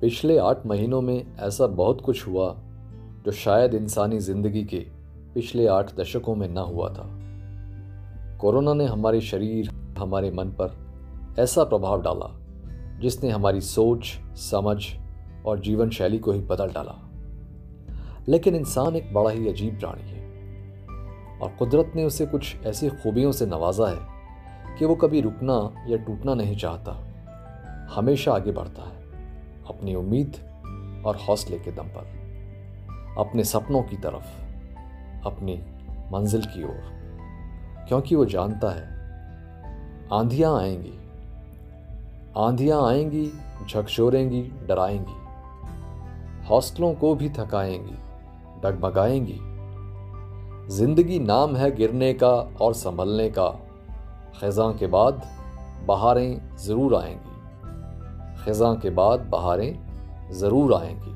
पिछले आठ महीनों में ऐसा बहुत कुछ हुआ, जो शायद इंसानी ज़िंदगी के पिछले आठ दशकों में न हुआ था। कोरोना ने हमारे शरीर, हमारे मन पर ऐसा प्रभाव डाला, जिसने हमारी सोच, समझ और जीवन शैली को ही बदल डाला। लेकिन इंसान एक बड़ा ही अजीब प्राणी है, और कुदरत ने उसे कुछ ऐसी खूबियों से नवाजा है कि वो कभी रुकना या टूटना नहीं चाहता। हमेशा आगे बढ़ता है, अपनी उम्मीद और हौसले के दम पर, अपने सपनों की तरफ़, अपनी मंजिल की ओर। क्योंकि वो जानता है, आंधियाँ आएँगी आंधियाँ आएँगी, झकझोरेंगी, डराएँगी, हौसलों को भी थकाएँगी, डगमगाएँगी। ज़िंदगी नाम है गिरने का और संभलने का खजा के बाद बहारें ज़रूर आएँगी। ख़ज़ां के बाद बहारें ज़रूर आएँगी।